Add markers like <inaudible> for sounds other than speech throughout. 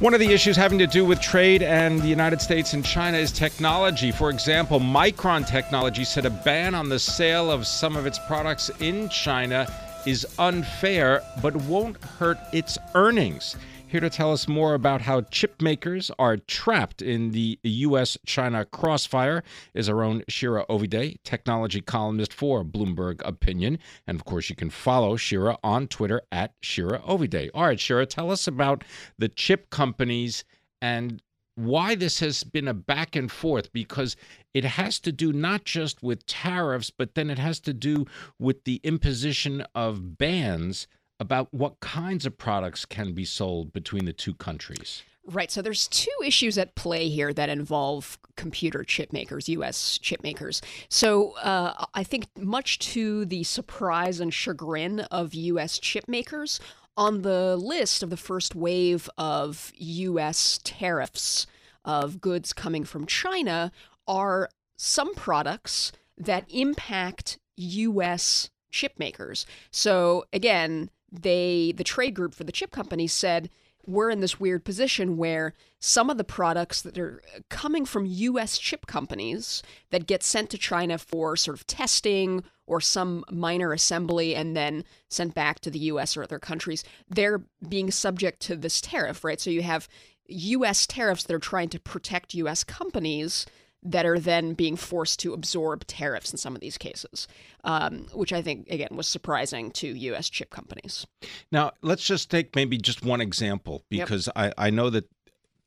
One of the issues having to do with trade and the United States and China is technology. For example, Micron Technology said a ban on the sale of some of its products in China is unfair but won't hurt its earnings. Here to tell us more about how chip makers are trapped in the U.S. China crossfire is our own Shira Ovide, technology columnist for Bloomberg Opinion. And of course, you can follow Shira on Twitter at Shira Ovide. All right, Shira, tell us about the chip companies and why this has been a back and forth because it has to do not just with tariffs, but then it has to do with the imposition of bans about what kinds of products can be sold between the two countries. Right. So there's two issues at play here that involve computer chip makers, U.S. chip makers. So uh, I think, much to the surprise and chagrin of U.S. chip makers, on the list of the first wave of U.S. tariffs of goods coming from China are some products that impact U.S. chip makers. So again, they the trade group for the chip companies said we're in this weird position where some of the products that are coming from US chip companies that get sent to China for sort of testing or some minor assembly and then sent back to the US or other countries, they're being subject to this tariff, right? So you have US tariffs that are trying to protect US companies that are then being forced to absorb tariffs in some of these cases, um, which I think, again, was surprising to U.S. chip companies. Now, let's just take maybe just one example because yep. I, I know that.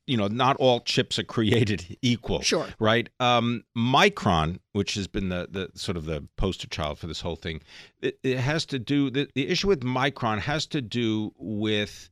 You know, not all chips are <laughs> created equal. Sure. Right. Um, Micron, which has been the, the sort of the poster child for this whole thing, it, it has to do the, the issue with Micron has to do with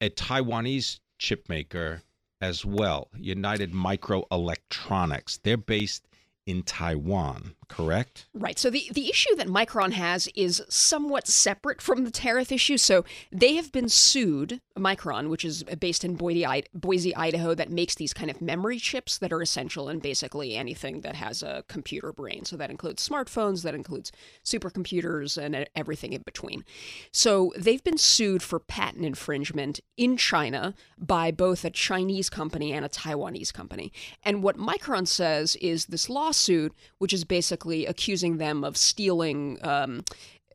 a Taiwanese chip maker as well, United Microelectronics. They're based in Taiwan, correct? Right. So the, the issue that Micron has is somewhat separate from the tariff issue. So they have been sued, Micron, which is based in Boise, Boise, Idaho, that makes these kind of memory chips that are essential in basically anything that has a computer brain. So that includes smartphones, that includes supercomputers, and everything in between. So they've been sued for patent infringement in China by both a Chinese company and a Taiwanese company. And what Micron says is this lawsuit lawsuit, which is basically accusing them of stealing. Um,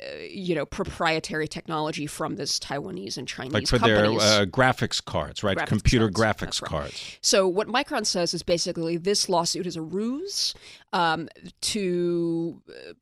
uh, you know, proprietary technology from this Taiwanese and Chinese like for companies. their uh, graphics cards, right? Graphics Computer cards. graphics right. cards. So what Micron says is basically this lawsuit is a ruse um, to. Uh,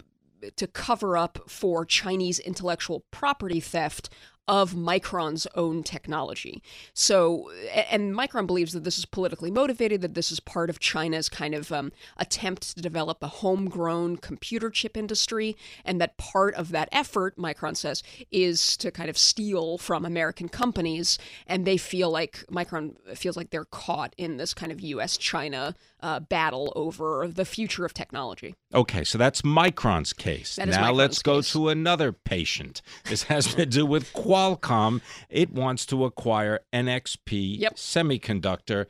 to cover up for Chinese intellectual property theft of Micron's own technology. So, and Micron believes that this is politically motivated, that this is part of China's kind of um, attempt to develop a homegrown computer chip industry, and that part of that effort, Micron says, is to kind of steal from American companies. And they feel like Micron feels like they're caught in this kind of US China uh, battle over the future of technology. Okay, so that's Micron's case. That now Micron's let's go case. to another patient. This has to do with Qualcomm. It wants to acquire NXP Yep. Semiconductor,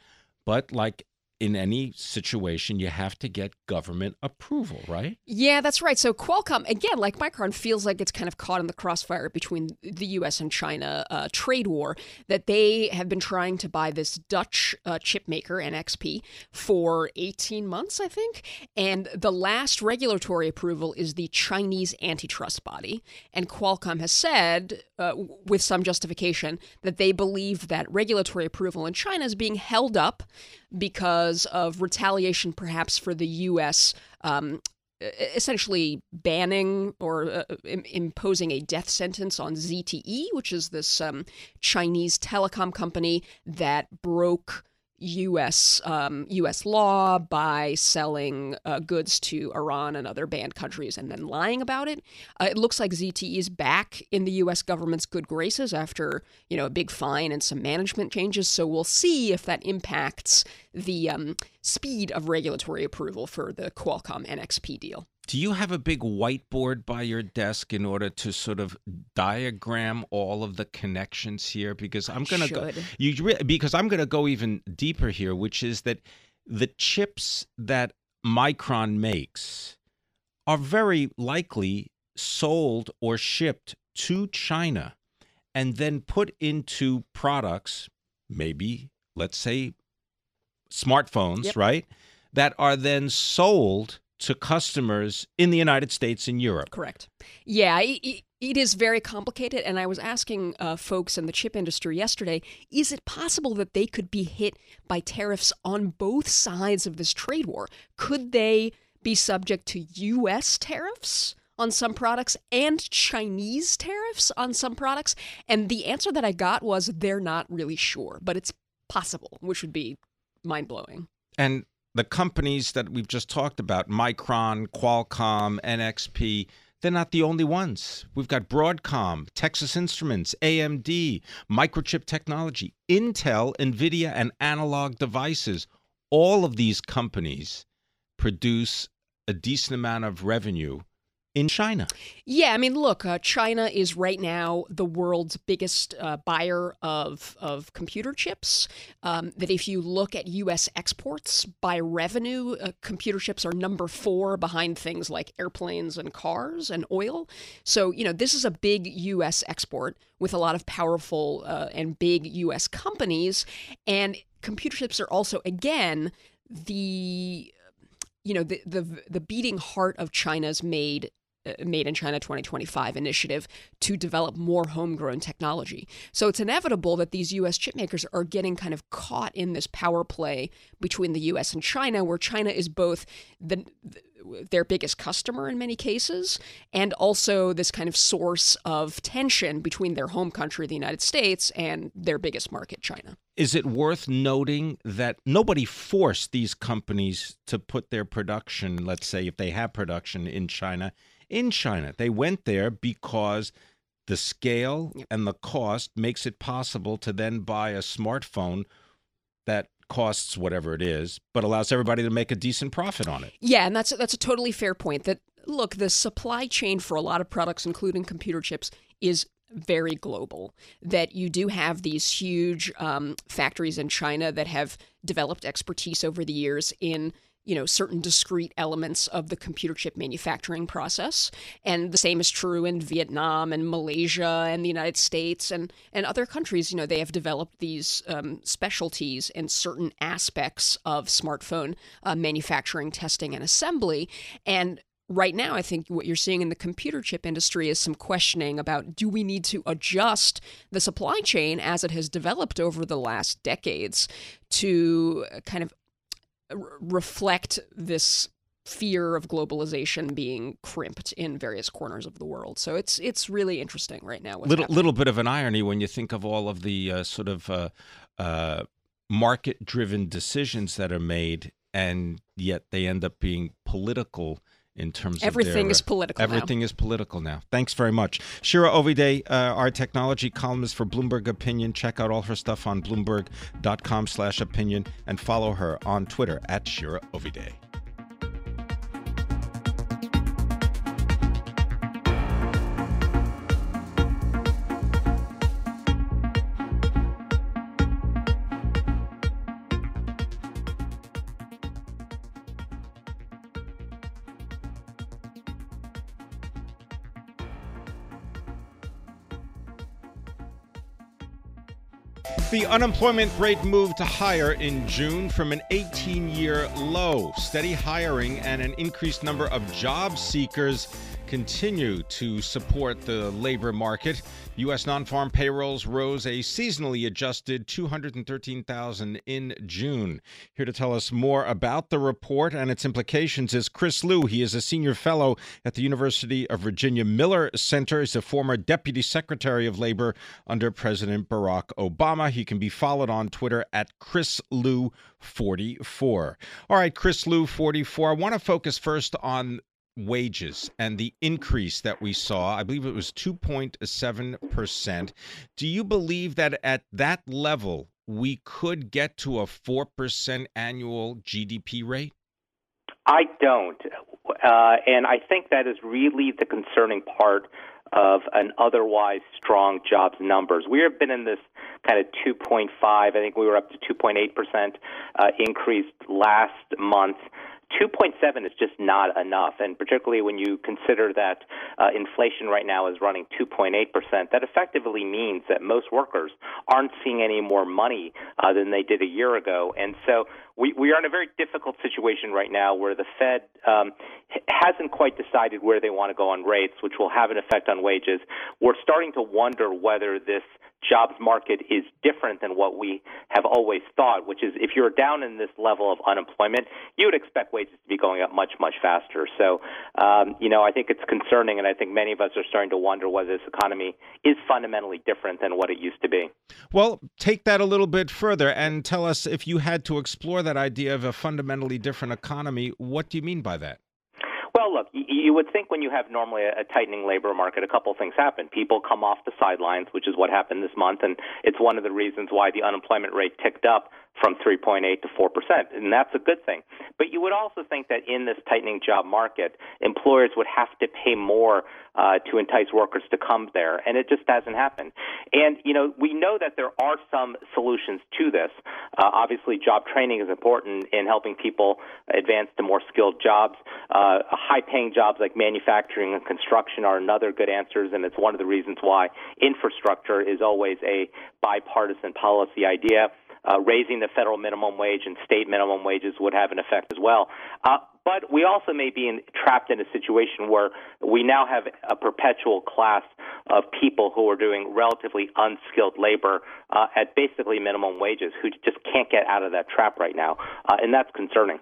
but like in any situation, you have to get government approval, right? Yeah, that's right. So Qualcomm, again, like Micron, feels like it's kind of caught in the crossfire between the U.S. and China uh, trade war. That they have been trying to buy this Dutch uh, chip maker, NXP, for 18 months, I think. And the last regulatory approval is the Chinese antitrust body. And Qualcomm has said, uh, with some justification, that they believe that regulatory approval in China is being held up because of retaliation, perhaps, for the U.S. Um, essentially banning or uh, Im- imposing a death sentence on ZTE, which is this um, Chinese telecom company that broke U.S. Um, U.S. law by selling uh, goods to Iran and other banned countries and then lying about it. Uh, it looks like ZTE is back in the U.S. government's good graces after you know a big fine and some management changes. So we'll see if that impacts the um, speed of regulatory approval for the Qualcomm NXP deal. Do you have a big whiteboard by your desk in order to sort of diagram all of the connections here? Because I'm going to go you because I'm going to go even deeper here, which is that the chips that Micron makes are very likely sold or shipped to China and then put into products, maybe let's say smartphones, yep. right? That are then sold to customers in the United States and Europe. Correct. Yeah, it, it is very complicated. And I was asking uh, folks in the chip industry yesterday is it possible that they could be hit by tariffs on both sides of this trade war? Could they be subject to U.S. tariffs? On some products and Chinese tariffs on some products. And the answer that I got was they're not really sure, but it's possible, which would be mind blowing. And the companies that we've just talked about, Micron, Qualcomm, NXP, they're not the only ones. We've got Broadcom, Texas Instruments, AMD, Microchip Technology, Intel, Nvidia, and Analog Devices. All of these companies produce a decent amount of revenue in China. Yeah, I mean, look, uh, China is right now the world's biggest uh, buyer of of computer chips. Um, that if you look at U.S. exports by revenue, uh, computer chips are number four behind things like airplanes and cars and oil. So you know, this is a big U.S. export with a lot of powerful uh, and big U.S. companies, and computer chips are also again the you know the the the beating heart of China's made Uh, Made in China 2025 initiative to develop more homegrown technology. So it's inevitable that these US chip makers are getting kind of caught in this power play between the US and China, where China is both the, their biggest customer in many cases, and also this kind of source of tension between their home country, the United States, and their biggest market, China. Is it worth noting that nobody forced these companies to put their production, let's say if they have production in China, in China. They went there because the scale and the cost makes it possible to then buy a smartphone that costs whatever it is, but allows everybody to make a decent profit on it. Yeah, and that's that's a totally fair point. That look, the supply chain for a lot of products, including computer chips, is very global. That you do have these huge um, factories in China that have developed expertise over the years in you know certain discrete elements of the computer chip manufacturing process. And the same is true in Vietnam and Malaysia and the United States and and other countries. You know they have developed these um, specialties in certain aspects of smartphone uh, manufacturing testing and assembly. And right now, I think what you're seeing in the computer chip industry is some questioning about do we need to adjust the supply chain as it has developed over the last decades to kind of reflect this fear of globalization being crimped in various corners of the world. So it's it's really interesting right now. Little happening. little bit of an irony when you think of all of the uh, sort of uh, uh, market driven decisions that are made, and yet they end up being political in terms everything of everything is political. Everything now. is political now. Thanks very much, Shira Ovide, uh, our technology columnist for Bloomberg Opinion. Check out all her stuff on Bloomberg.com/opinion and follow her on Twitter at Shira Ovide. Unemployment rate moved to higher in June from an 18 year low. Steady hiring and an increased number of job seekers continue to support the labor market. U.S. non farm payrolls rose a seasonally adjusted 213,000 in June. Here to tell us more about the report and its implications is Chris Lu. He is a senior fellow at the University of Virginia Miller Center. He's a former deputy secretary of labor under President Barack Obama. He can be followed on Twitter at Chris Lu 44. All right, Chris Lu 44. I want to focus first on wages and the increase that we saw, I believe it was 2.7%. Do you believe that at that level we could get to a 4% annual GDP rate? I don't. Uh, and I think that is really the concerning part of an otherwise strong jobs numbers. We have been in this kind of 2.5, I think we were up to 2.8% uh, increase last month. 2.7 is just not enough, and particularly when you consider that uh, inflation right now is running 2.8 percent, that effectively means that most workers aren't seeing any more money uh, than they did a year ago, and so we, we are in a very difficult situation right now where the Fed um, hasn't quite decided where they want to go on rates, which will have an effect on wages. We're starting to wonder whether this jobs market is different than what we have always thought, which is if you're down in this level of unemployment, you would expect wages to be going up much, much faster. So, um, you know, I think it's concerning, and I think many of us are starting to wonder whether this economy is fundamentally different than what it used to be. Well, take that a little bit further and tell us if you had to explore that idea of a fundamentally different economy, what do you mean by that? Well, look, you would think when you have normally a tightening labor market, a couple things happen. People come off the sidelines, which is what happened this month, and it's one of the reasons why the unemployment rate ticked up from 3.8 to 4%, and that's a good thing. But you would also think that in this tightening job market, employers would have to pay more uh, to entice workers to come there, and it just hasn't happened. And, you know, we know that there are some solutions to this. Uh, obviously, job training is important in helping people advance to more skilled jobs. Uh, high paying jobs like manufacturing and construction are another good answers, and it's one of the reasons why infrastructure is always a bipartisan policy idea uh, raising the federal minimum wage and state minimum wages would have an effect as well. Uh, but we also may be in, trapped in a situation where we now have a perpetual class of people who are doing relatively unskilled labor uh, at basically minimum wages who just can't get out of that trap right now, uh, and that's concerning.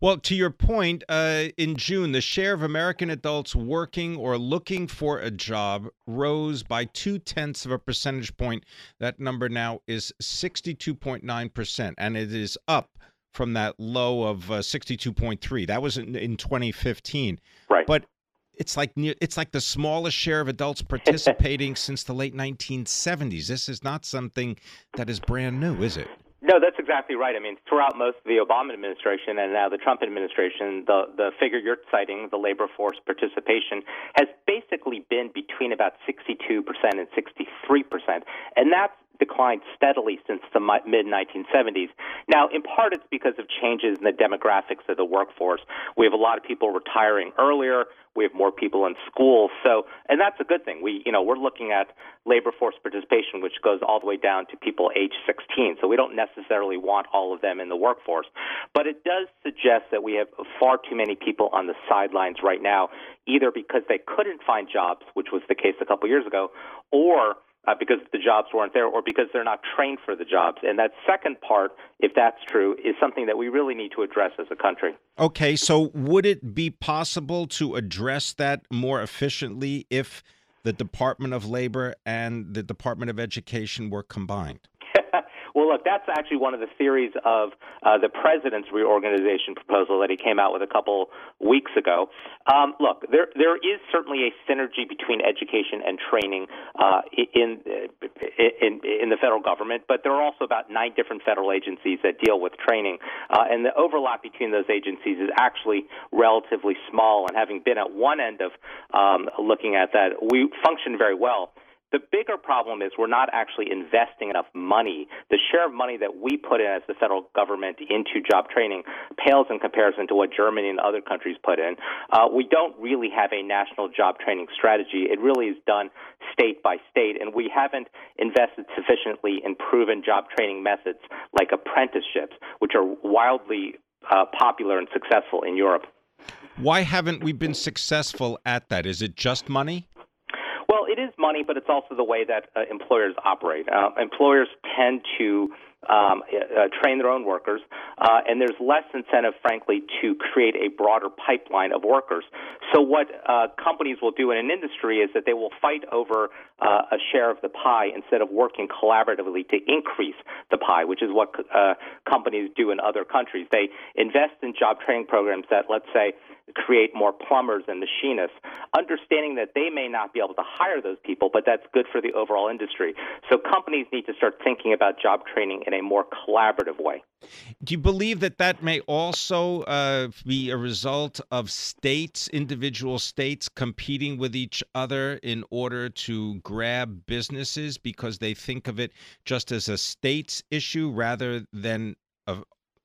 Well, to your point, uh, in June, the share of American adults working or looking for a job rose by two tenths of a percentage point. That number now is 62.9%, and it is up from that low of uh, 62.3. That was in, in 2015. Right. But it's like it's like the smallest share of adults participating <laughs> since the late 1970s. This is not something that is brand new, is it? No, that's exactly right. I mean, throughout most of the Obama administration and now the Trump administration, the the figure you're citing, the labor force participation, has basically been between about 62% and 63%, and that's declined steadily since the mid 1970s. Now, in part, it's because of changes in the demographics of the workforce. We have a lot of people retiring earlier. We have more people in school. So, and that's a good thing. We, you know, we're looking at labor force participation, which goes all the way down to people age 16. So we don't necessarily want all of them in the workforce. But it does suggest that we have far too many people on the sidelines right now, either because they couldn't find jobs, which was the case a couple years ago, or uh, because the jobs weren't there or because they're not trained for the jobs. And that second part, if that's true, is something that we really need to address as a country. Okay, so would it be possible to address that more efficiently if the Department of Labor and the Department of Education were combined? Well, look, that's actually one of the theories of uh, the president's reorganization proposal that he came out with a couple weeks ago. Um, look, there there is certainly a synergy between education and training uh, in, in in the federal government, but there are also about nine different federal agencies that deal with training, uh, and the overlap between those agencies is actually relatively small. And having been at one end of um, looking at that, we function very well. The bigger problem is we're not actually investing enough money. The share of money that we put in as the federal government into job training pales in comparison to what Germany and other countries put in. Uh, we don't really have a national job training strategy. It really is done state by state, and we haven't invested sufficiently in proven job training methods like apprenticeships, which are wildly uh, popular and successful in Europe. Why haven't we been successful at that? Is it just money? Well, it is money, but it's also the way that uh, employers operate. Uh, employers tend to um, uh, train their own workers, uh, and there's less incentive, frankly, to create a broader pipeline of workers. So, what uh, companies will do in an industry is that they will fight over uh, a share of the pie instead of working collaboratively to increase the pie, which is what uh, companies do in other countries. They invest in job training programs that, let's say, create more plumbers and machinists, understanding that they may not be able to hire those people, but that's good for the overall industry. So companies need to start thinking about job training in a more collaborative way. Do you believe that that may also uh, be a result of states, individual states, competing with each other in order to grab businesses because they think of it just as a states issue rather than a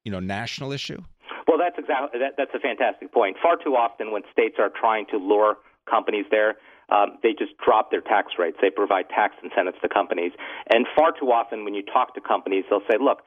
you know national issue? Well, that's exactly that, that's a fantastic point. Far too often, when states are trying to lure companies there, um, they just drop their tax rates. They provide tax incentives to companies, and far too often, when you talk to companies, they'll say, "Look,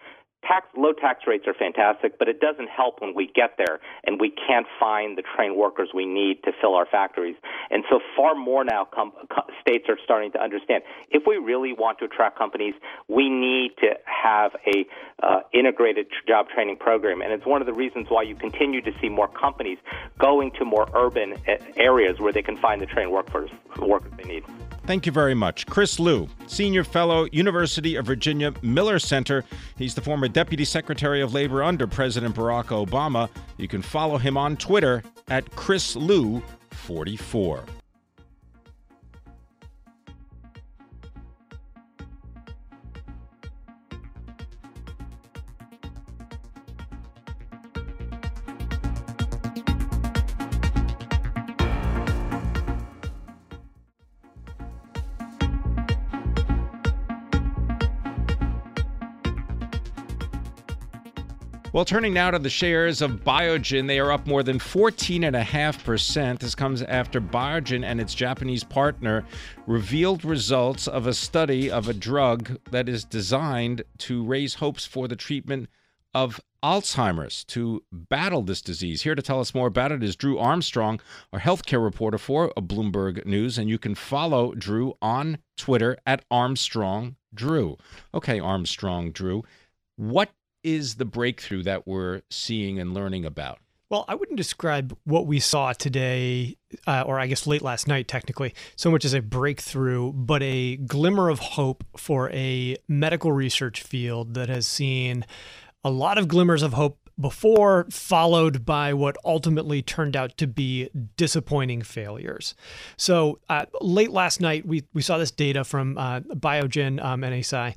tax low tax rates are fantastic, but it doesn't help when we get there and we can't find the trained workers we need to fill our factories. And so far more now com- states are starting to understand if we really want to attract companies, we need to have a uh, integrated job training program. And it's one of the reasons why you continue to see more companies going to more urban areas where they can find the trained workforce workers they need. Thank you very much. Chris Lu, Senior Fellow, University of Virginia Miller Center. He's the former Deputy Secretary of Labor under President Barack Obama. You can follow him on Twitter at Chris Lu 44. Well, turning now to the shares of Biogen, they are up more than 14.5%. This comes after Biogen and its Japanese partner revealed results of a study of a drug that is designed to raise hopes for the treatment of Alzheimer's to battle this disease. Here to tell us more about it is Drew Armstrong, our healthcare reporter for Bloomberg News, and you can follow Drew on Twitter at Armstrong Drew. Okay, Armstrong Drew. What is the breakthrough that we're seeing and learning about? Well, I wouldn't describe what we saw today, uh, or I guess late last night, technically, so much as a breakthrough, but a glimmer of hope for a medical research field that has seen a lot of glimmers of hope before, followed by what ultimately turned out to be disappointing failures. So, uh, late last night, we, we saw this data from uh, Biogen um, and Eisai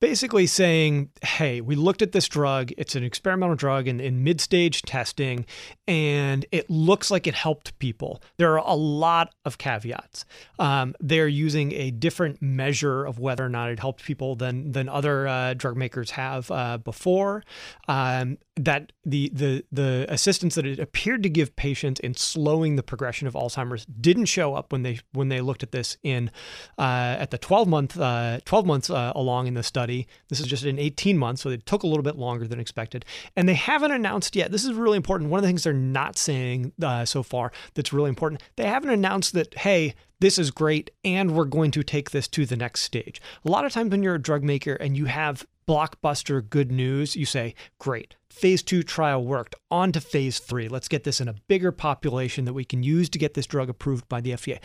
basically saying, hey, we looked at this drug. It's an experimental drug in, in mid stage testing, and it looks like it helped people. There are a lot of caveats. Um, they're using a different measure of whether or not it helped people than, than other uh, drug makers have uh, before. Um, that the, the, the assistance that it appeared to give patients in slowing the progression of Alzheimer's didn't show up when they when they looked at this in uh, at the 12 month uh, 12 months uh, along in the study. This is just in 18 months, so it took a little bit longer than expected. And they haven't announced yet. This is really important. One of the things they're not saying uh, so far that's really important. They haven't announced that, hey, this is great, and we're going to take this to the next stage. A lot of times when you're a drug maker and you have blockbuster good news, you say, great, phase two trial worked, on to phase three. Let's get this in a bigger population that we can use to get this drug approved by the FDA.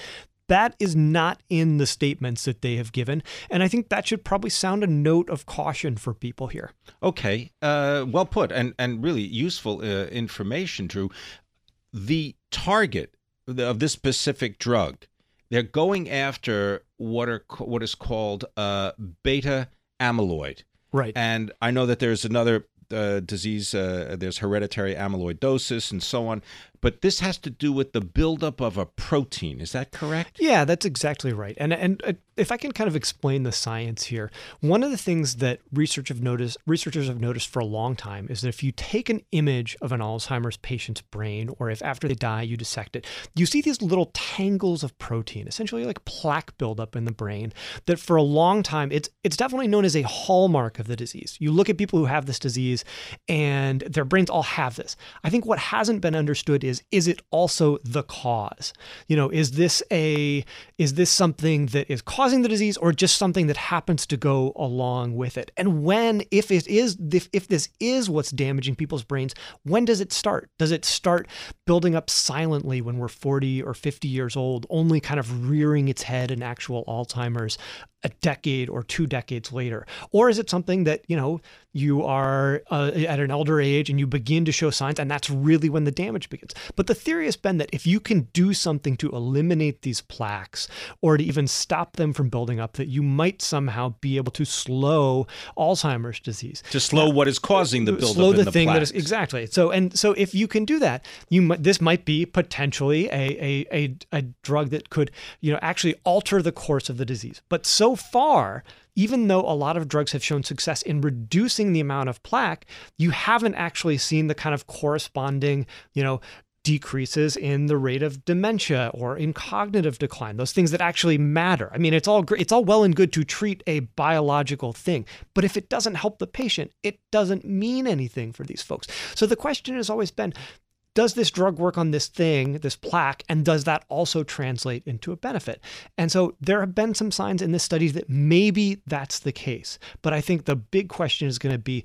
That is not in the statements that they have given. And I think that should probably sound a note of caution for people here. Okay. Uh, well put and, and really useful uh, information, Drew. The target of this specific drug, they're going after what are what is called uh, beta amyloid. Right. And I know that there's another uh, disease. Uh, there's hereditary amyloidosis and so on. But this has to do with the buildup of a protein. Is that correct? Yeah, that's exactly right. And and uh, if I can kind of explain the science here, one of the things that research have noticed, researchers have noticed for a long time is that if you take an image of an Alzheimer's patient's brain, or if after they die you dissect it, you see these little tangles of protein, essentially like plaque buildup in the brain. That for a long time, it's it's definitely known as a hallmark of the disease. You look at people who have this disease, and their brains all have this. I think what hasn't been understood is is is it also the cause? You know, is this a is this something that is causing the disease or just something that happens to go along with it? And when if it is if, if this is what's damaging people's brains, when does it start? Does it start building up silently when we're 40 or 50 years old, only kind of rearing its head in actual Alzheimer's? A decade or two decades later? Or is it something that, you know, you are uh, at an elder age and you begin to show signs, and that's really when the damage begins? But the theory has been that if you can do something to eliminate these plaques or to even stop them from building up, that you might somehow be able to slow Alzheimer's disease. To slow now, what is causing the buildup slow the, the thing plaques. that is exactly. So and so if you can do that, you this might be potentially a, a a a drug that could you know actually alter the course of the disease. But so far, even though a lot of drugs have shown success in reducing the amount of plaque, you haven't actually seen the kind of corresponding, you know, decreases in the rate of dementia or in cognitive decline those things that actually matter. I mean it's all it's all well and good to treat a biological thing but if it doesn't help the patient it doesn't mean anything for these folks. So the question has always been does this drug work on this thing, this plaque, and does that also translate into a benefit? And so there have been some signs in this study that maybe that's the case. But I think the big question is going to be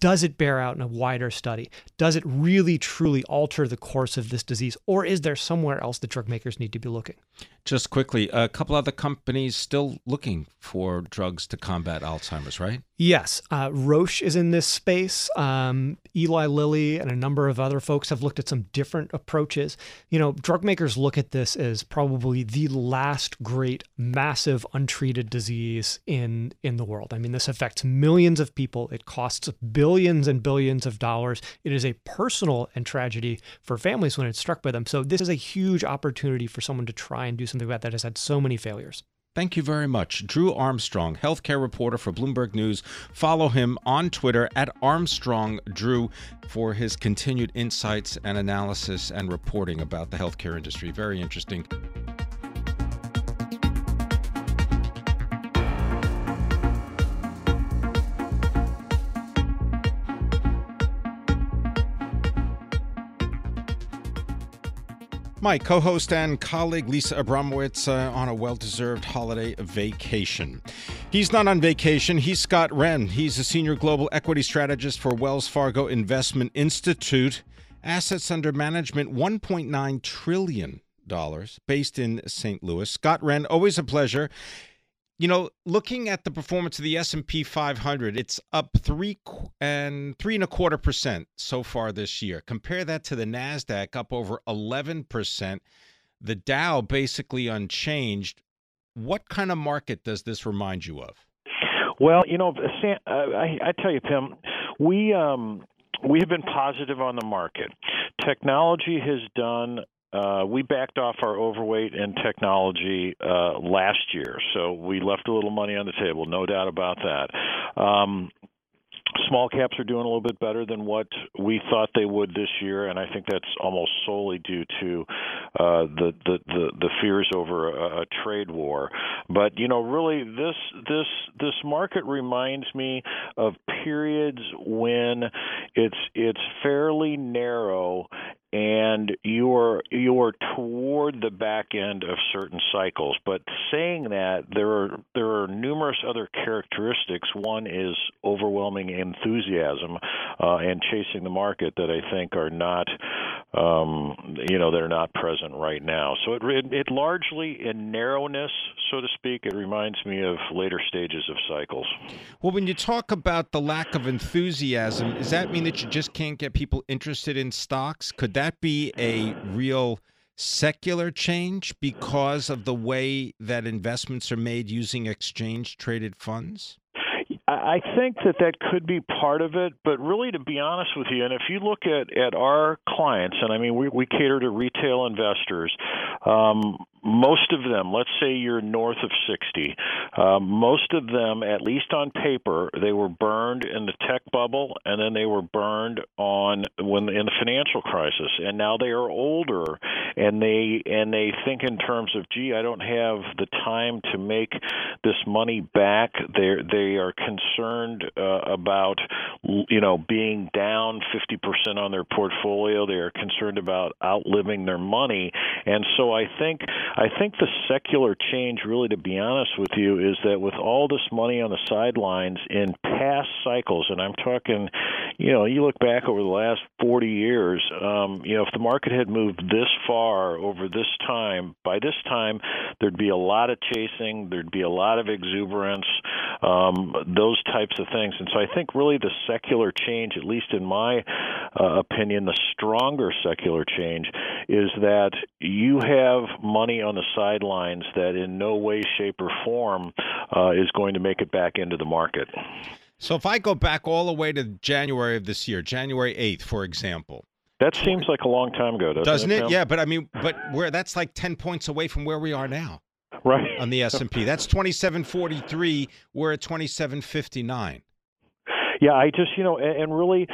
does it bear out in a wider study? Does it really truly alter the course of this disease? Or is there somewhere else that drug makers need to be looking? Just quickly, a couple other companies still looking for drugs to combat Alzheimer's, right? Yes. Uh, Roche is in this space. Um, Eli Lilly and a number of other folks have looked at some different approaches. You know, drug makers look at this as probably the last great massive untreated disease in in the world. I mean, this affects millions of people. It costs billions and billions of dollars. It is a personal and tragedy for families when it's struck by them. So this is a huge opportunity for someone to try and do something about that has had so many failures. Thank you very much. Drew Armstrong, healthcare reporter for Bloomberg News. Follow him on Twitter at Armstrong Drew for his continued insights and analysis and reporting about the healthcare industry. Very interesting. My co host and colleague Lisa Abramowicz uh, on a well deserved holiday vacation. He's not on vacation, he's Scott Wren. He's a senior global equity strategist for Wells Fargo Investment Institute. Assets under management $1.9 trillion, based in St. Louis. Scott Wren, always a pleasure. You know, looking at the performance of the S and P 500, it's up three and three and a quarter percent so far this year. Compare that to the Nasdaq, up over 11 percent. The Dow basically unchanged. What kind of market does this remind you of? Well, you know, Sam, I, I tell you, Tim, we um, we have been positive on the market. Technology has done uh, we backed off our overweight in technology uh, last year, so we left a little money on the table, no doubt about that. Um, small caps are doing a little bit better than what we thought they would this year, and I think that's almost solely due to uh, the, the, the the fears over a, a trade war. But you know, really, this this this market reminds me of periods when it's it's fairly narrow and you're you're toward the back end of certain cycles. But saying that, there are there are numerous other characteristics. One is overwhelming enthusiasm uh, and chasing the market that I think are not, um, you know, they're not present right now. So it, it it largely in narrowness, so to speak, it reminds me of later stages of cycles. Well, when you talk about the lack of enthusiasm, does that mean that you just can't get people interested in stocks? Could that be a real secular change because of the way that investments are made using exchange traded funds? I think that that could be part of it, but really, to be honest with you, and if you look at at our clients, and I mean, we we cater to retail investors. Um, most of them, let's say you're north of 60, um, most of them, at least on paper, they were burned in the tech bubble, and then they were burned on when in the financial crisis, and now they are older, and they and they think in terms of, gee, I don't have the time to make this money back. They they are concerned uh, about you know being down 50% on their portfolio. They are concerned about outliving their money, and so I think I think the secular change, really, to be honest with you, is that with all this money on the sidelines in past cycles, and I'm talking, you know, you look back over the last 40 years, um, you know, if the market had moved this far over this time, by this time there'd be a lot of chasing, there'd be a lot of exuberance, um, those types of things. And so I think really the secular change, at least in my uh, opinion, the stronger secular change is that you have money on the sidelines that in no way, shape, or form uh, is going to make it back into the market. So if I go back all the way to January of this year, January 8th, for example, that seems like a long time ago, doesn't, doesn't it? it? Yeah, but I mean, but where that's like 10 points away from where we are now. Right. On the S&P. That's 2743, we're at 2759. Yeah, I just, you know, and really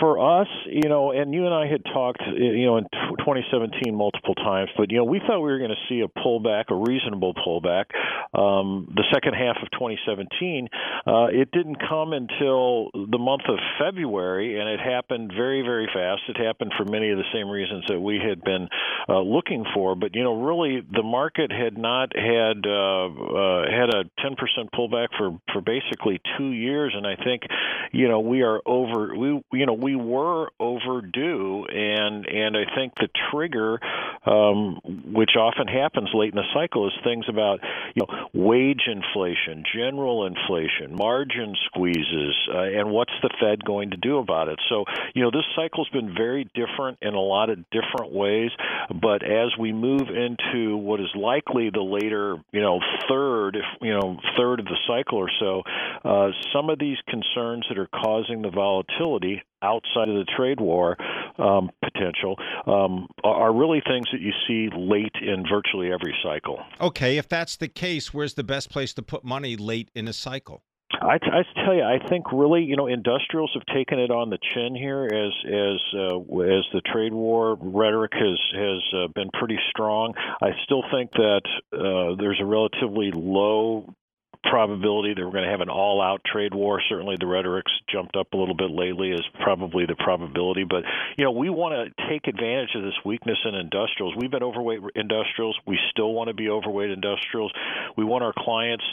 for us, you know, and you and I had talked, you know, in 2017 multiple times, but you know, we thought we were going to see a pullback, a reasonable pullback, um, the second half of 2017. Uh, it didn't come until the month of February, and it happened very, very fast. It happened for many of the same reasons that we had been uh, looking for. But you know, really, the market had not had uh, uh, had a 10% pullback for for basically two years, and I think, you know, we are over. We you know we were overdue, and and I think the trigger, um, which often happens late in the cycle, is things about you know wage inflation, general inflation, margin squeezes, uh, and what's the Fed going to do about it? So you know this cycle's been very different in a lot of different ways, but as we move into what is likely the later you know third, if you know third of the cycle or so, uh, some of these concerns that are causing the volatility outside of the trade war um, potential um, are really things that you see late in virtually every cycle. Okay, if that's the case, where's the best place to put money late in a cycle? I, I tell you, I think really, you know, industrials have taken it on the chin here as as uh, as the trade war rhetoric has has uh, been pretty strong. I still think that uh, there's a relatively low probability that we're going to have an all-out trade war. Certainly, the rhetoric's jumped up a little bit lately. Is probably the probability, but you know, we want to take advantage of this weakness in industrials. We've been overweight industrials. We still want to be overweight industrials. We want our clients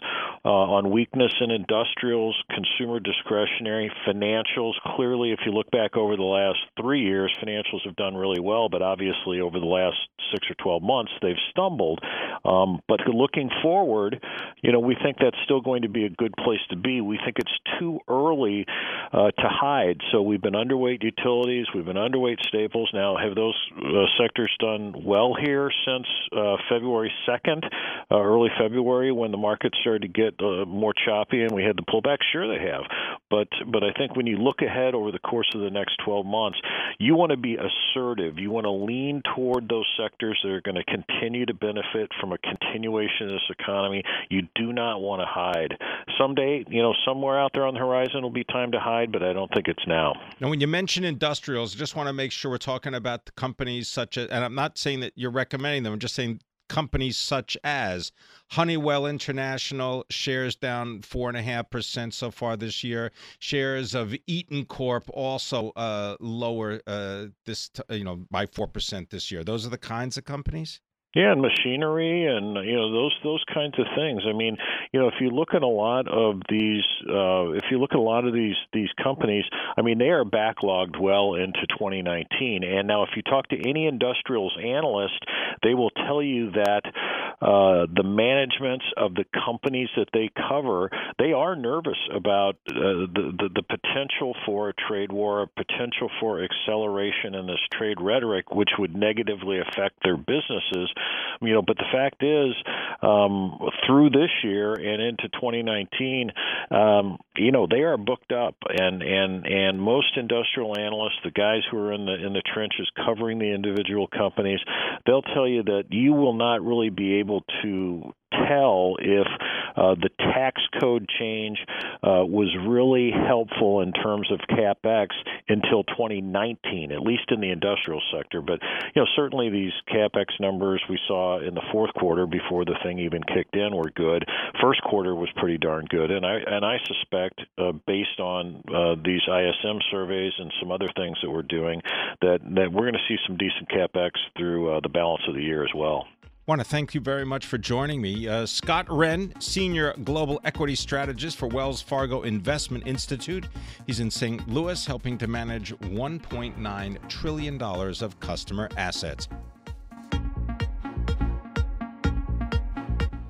uh, on weakness in industrials, consumer discretionary, financials. Clearly, if you look back over the last three years, financials have done really well, but obviously over the last six or twelve months, they've stumbled. Um, but looking forward, you know, we think that's still going to be a good place to be. We think it's too early uh, to hide. So we've been underweight utilities, we've been underweight staples. Now, have those uh, sectors done well here since uh, February 2nd, uh, early February, when the market started to get uh, more choppy and we had the pullback? Sure, they have. But but I think when you look ahead over the course of the next 12 months, you want to be assertive. You want to lean toward those sectors that are going to continue to benefit from a continuation of this economy. You do not want to hide. Someday, you know, somewhere out there on the horizon will be time to hide, but I don't think it's now. Now, when you mention industrials, I just want to make sure we're talking about the companies such as, and I'm not saying that you're recommending them, I'm just saying companies such as Honeywell International shares down four and a half percent so far this year. Shares of Eaton Corp also uh, lower uh, this, you know, by four percent this year. Those are the kinds of companies. Yeah, and machinery and you know those those kinds of things. I mean, you know, if you look at a lot of these, uh, if you look at a lot of these these companies, I mean, they are backlogged well into 2019. And now, if you talk to any industrials analyst, they will tell you that uh, the managements of the companies that they cover, they are nervous about uh, the, the the potential for a trade war, a potential for acceleration in this trade rhetoric, which would negatively affect their businesses. You know, but the fact is, um, through this year and into 2019, um, you know, they are booked up, and and and most industrial analysts, the guys who are in the in the trenches covering the individual companies, they'll tell you that you will not really be able to tell if Uh, the tax code change uh, was really helpful in terms of capex until 2019, at least in the industrial sector. But you know, certainly these capex numbers we saw in the fourth quarter before the thing even kicked in were good. First quarter was pretty darn good, and I and I suspect, uh, based on uh, these ISM surveys and some other things that we're doing, that that we're going to see some decent capex through uh, the balance of the year as well want to thank you very much for joining me. Uh, Scott Wren, Senior Global Equity Strategist for Wells Fargo Investment Institute. He's in St. Louis helping to manage $1.9 trillion of customer assets.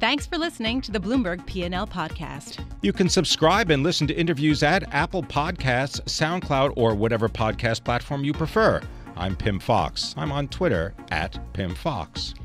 Thanks for listening to the Bloomberg P&L podcast. You can subscribe and listen to interviews at Apple Podcasts, SoundCloud, or whatever podcast platform you prefer. I'm Pimm Fox. I'm on Twitter at Pimm Fox.